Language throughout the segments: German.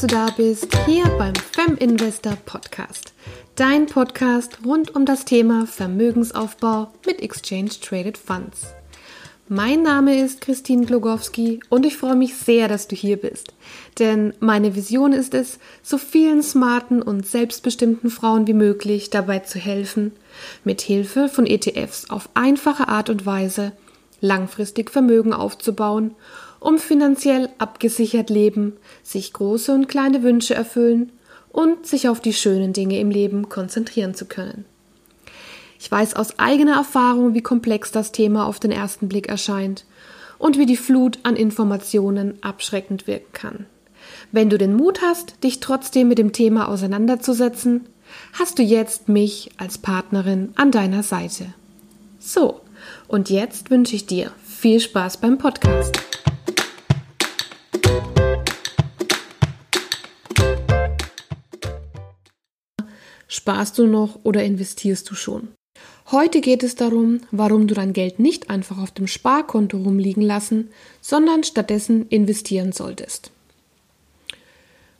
du da bist, hier beim Fem Investor Podcast. Dein Podcast rund um das Thema Vermögensaufbau mit Exchange Traded Funds. Mein Name ist Christine Glogowski und ich freue mich sehr, dass du hier bist. Denn meine Vision ist es, so vielen smarten und selbstbestimmten Frauen wie möglich dabei zu helfen, mit Hilfe von ETFs auf einfache Art und Weise langfristig Vermögen aufzubauen um finanziell abgesichert leben, sich große und kleine Wünsche erfüllen und sich auf die schönen Dinge im Leben konzentrieren zu können. Ich weiß aus eigener Erfahrung, wie komplex das Thema auf den ersten Blick erscheint und wie die Flut an Informationen abschreckend wirken kann. Wenn du den Mut hast, dich trotzdem mit dem Thema auseinanderzusetzen, hast du jetzt mich als Partnerin an deiner Seite. So, und jetzt wünsche ich dir viel Spaß beim Podcast. Sparst du noch oder investierst du schon? Heute geht es darum, warum du dein Geld nicht einfach auf dem Sparkonto rumliegen lassen, sondern stattdessen investieren solltest.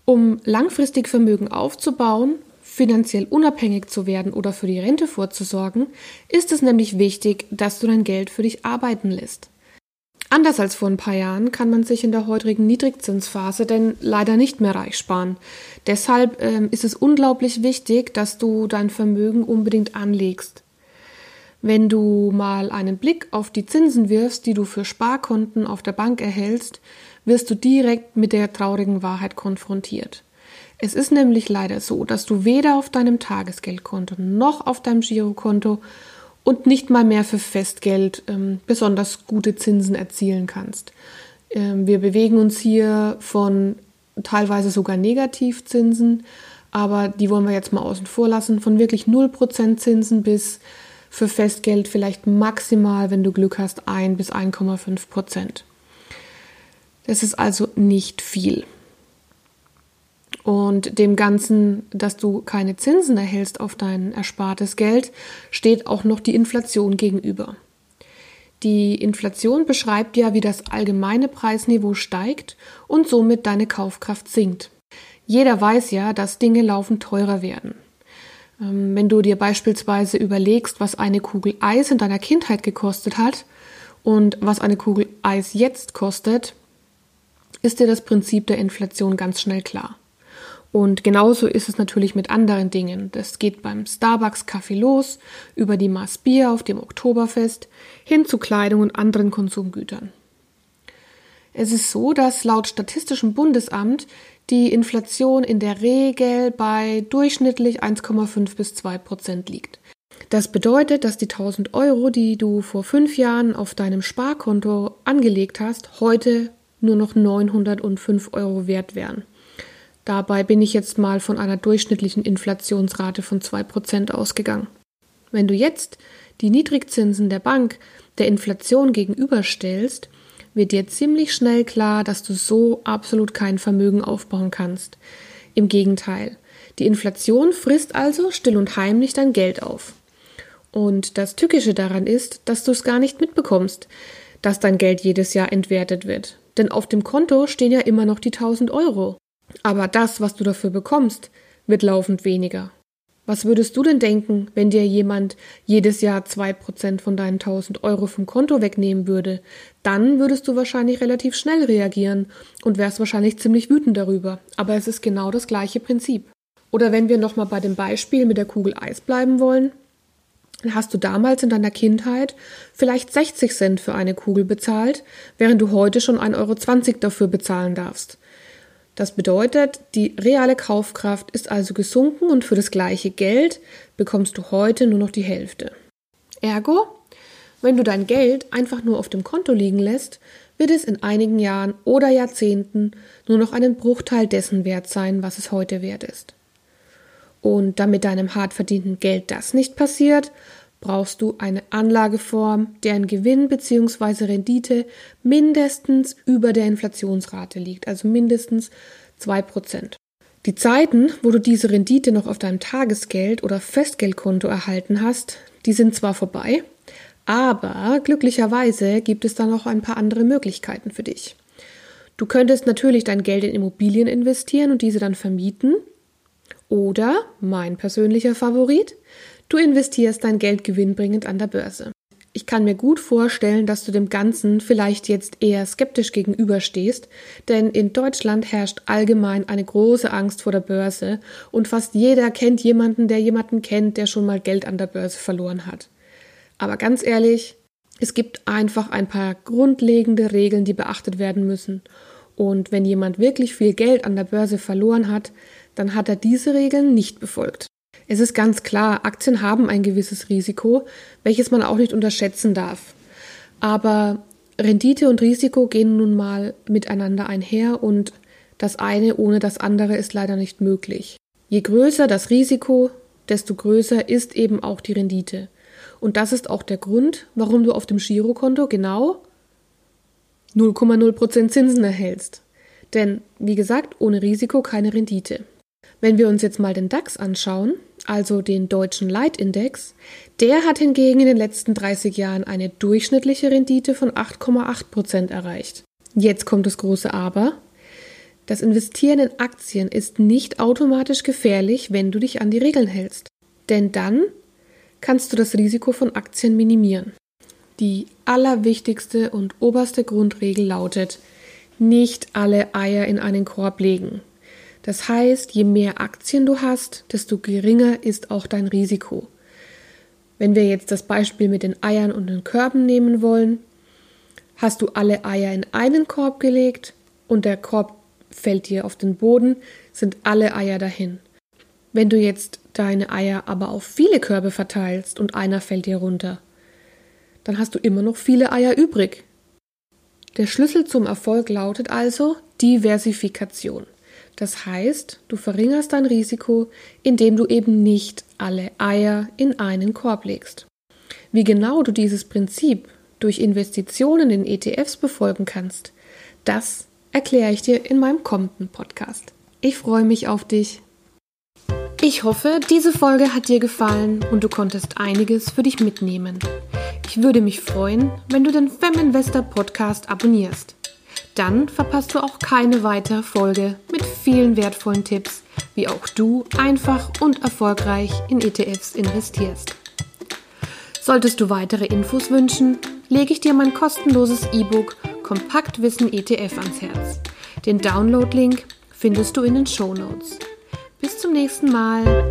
Um langfristig Vermögen aufzubauen, finanziell unabhängig zu werden oder für die Rente vorzusorgen, ist es nämlich wichtig, dass du dein Geld für dich arbeiten lässt. Anders als vor ein paar Jahren kann man sich in der heutigen Niedrigzinsphase denn leider nicht mehr reich sparen. Deshalb ähm, ist es unglaublich wichtig, dass du dein Vermögen unbedingt anlegst. Wenn du mal einen Blick auf die Zinsen wirfst, die du für Sparkonten auf der Bank erhältst, wirst du direkt mit der traurigen Wahrheit konfrontiert. Es ist nämlich leider so, dass du weder auf deinem Tagesgeldkonto noch auf deinem Girokonto und nicht mal mehr für Festgeld ähm, besonders gute Zinsen erzielen kannst. Ähm, wir bewegen uns hier von teilweise sogar Negativzinsen, aber die wollen wir jetzt mal außen vor lassen, von wirklich 0% Zinsen bis für Festgeld vielleicht maximal, wenn du Glück hast, 1 bis 1,5% Das ist also nicht viel. Und dem Ganzen, dass du keine Zinsen erhältst auf dein erspartes Geld, steht auch noch die Inflation gegenüber. Die Inflation beschreibt ja, wie das allgemeine Preisniveau steigt und somit deine Kaufkraft sinkt. Jeder weiß ja, dass Dinge laufend teurer werden. Ähm, wenn du dir beispielsweise überlegst, was eine Kugel Eis in deiner Kindheit gekostet hat und was eine Kugel Eis jetzt kostet, ist dir das Prinzip der Inflation ganz schnell klar. Und genauso ist es natürlich mit anderen Dingen. Das geht beim Starbucks Kaffee los, über die Maß Bier auf dem Oktoberfest, hin zu Kleidung und anderen Konsumgütern. Es ist so, dass laut Statistischem Bundesamt die Inflation in der Regel bei durchschnittlich 1,5 bis 2 Prozent liegt. Das bedeutet, dass die 1000 Euro, die du vor fünf Jahren auf deinem Sparkonto angelegt hast, heute nur noch 905 Euro wert wären. Dabei bin ich jetzt mal von einer durchschnittlichen Inflationsrate von 2% ausgegangen. Wenn du jetzt die Niedrigzinsen der Bank der Inflation gegenüberstellst, wird dir ziemlich schnell klar, dass du so absolut kein Vermögen aufbauen kannst. Im Gegenteil, die Inflation frisst also still und heimlich dein Geld auf. Und das Tückische daran ist, dass du es gar nicht mitbekommst, dass dein Geld jedes Jahr entwertet wird. Denn auf dem Konto stehen ja immer noch die 1000 Euro. Aber das, was du dafür bekommst, wird laufend weniger. Was würdest du denn denken, wenn dir jemand jedes Jahr zwei Prozent von deinen 1000 Euro vom Konto wegnehmen würde? Dann würdest du wahrscheinlich relativ schnell reagieren und wärst wahrscheinlich ziemlich wütend darüber. Aber es ist genau das gleiche Prinzip. Oder wenn wir nochmal bei dem Beispiel mit der Kugel Eis bleiben wollen, dann hast du damals in deiner Kindheit vielleicht 60 Cent für eine Kugel bezahlt, während du heute schon 1,20 Euro dafür bezahlen darfst. Das bedeutet, die reale Kaufkraft ist also gesunken und für das gleiche Geld bekommst du heute nur noch die Hälfte. Ergo, wenn du dein Geld einfach nur auf dem Konto liegen lässt, wird es in einigen Jahren oder Jahrzehnten nur noch einen Bruchteil dessen wert sein, was es heute wert ist. Und damit deinem hart verdienten Geld das nicht passiert, brauchst du eine Anlageform, deren Gewinn bzw. Rendite mindestens über der Inflationsrate liegt, also mindestens 2%. Die Zeiten, wo du diese Rendite noch auf deinem Tagesgeld oder Festgeldkonto erhalten hast, die sind zwar vorbei, aber glücklicherweise gibt es da noch ein paar andere Möglichkeiten für dich. Du könntest natürlich dein Geld in Immobilien investieren und diese dann vermieten. Oder, mein persönlicher Favorit, du investierst dein Geld gewinnbringend an der Börse. Ich kann mir gut vorstellen, dass du dem Ganzen vielleicht jetzt eher skeptisch gegenüberstehst, denn in Deutschland herrscht allgemein eine große Angst vor der Börse und fast jeder kennt jemanden, der jemanden kennt, der schon mal Geld an der Börse verloren hat. Aber ganz ehrlich, es gibt einfach ein paar grundlegende Regeln, die beachtet werden müssen. Und wenn jemand wirklich viel Geld an der Börse verloren hat, dann hat er diese Regeln nicht befolgt. Es ist ganz klar, Aktien haben ein gewisses Risiko, welches man auch nicht unterschätzen darf. Aber Rendite und Risiko gehen nun mal miteinander einher und das eine ohne das andere ist leider nicht möglich. Je größer das Risiko, desto größer ist eben auch die Rendite. Und das ist auch der Grund, warum du auf dem Girokonto genau 0,0% Zinsen erhältst. Denn, wie gesagt, ohne Risiko keine Rendite. Wenn wir uns jetzt mal den DAX anschauen, also den deutschen Leitindex, der hat hingegen in den letzten 30 Jahren eine durchschnittliche Rendite von 8,8% erreicht. Jetzt kommt das große Aber. Das Investieren in Aktien ist nicht automatisch gefährlich, wenn du dich an die Regeln hältst. Denn dann kannst du das Risiko von Aktien minimieren. Die allerwichtigste und oberste Grundregel lautet, nicht alle Eier in einen Korb legen. Das heißt, je mehr Aktien du hast, desto geringer ist auch dein Risiko. Wenn wir jetzt das Beispiel mit den Eiern und den Körben nehmen wollen, hast du alle Eier in einen Korb gelegt und der Korb fällt dir auf den Boden, sind alle Eier dahin. Wenn du jetzt deine Eier aber auf viele Körbe verteilst und einer fällt dir runter, dann hast du immer noch viele Eier übrig. Der Schlüssel zum Erfolg lautet also Diversifikation. Das heißt, du verringerst dein Risiko, indem du eben nicht alle Eier in einen Korb legst. Wie genau du dieses Prinzip durch Investitionen in ETFs befolgen kannst, das erkläre ich dir in meinem kommenden Podcast. Ich freue mich auf dich. Ich hoffe, diese Folge hat dir gefallen und du konntest einiges für dich mitnehmen. Ich würde mich freuen, wenn du den Feminvestor Podcast abonnierst. Dann verpasst du auch keine weitere Folge mit vielen wertvollen Tipps, wie auch du einfach und erfolgreich in ETFs investierst. Solltest du weitere Infos wünschen, lege ich dir mein kostenloses E-Book Kompaktwissen ETF ans Herz. Den Download-Link findest du in den Show Notes. Bis zum nächsten Mal.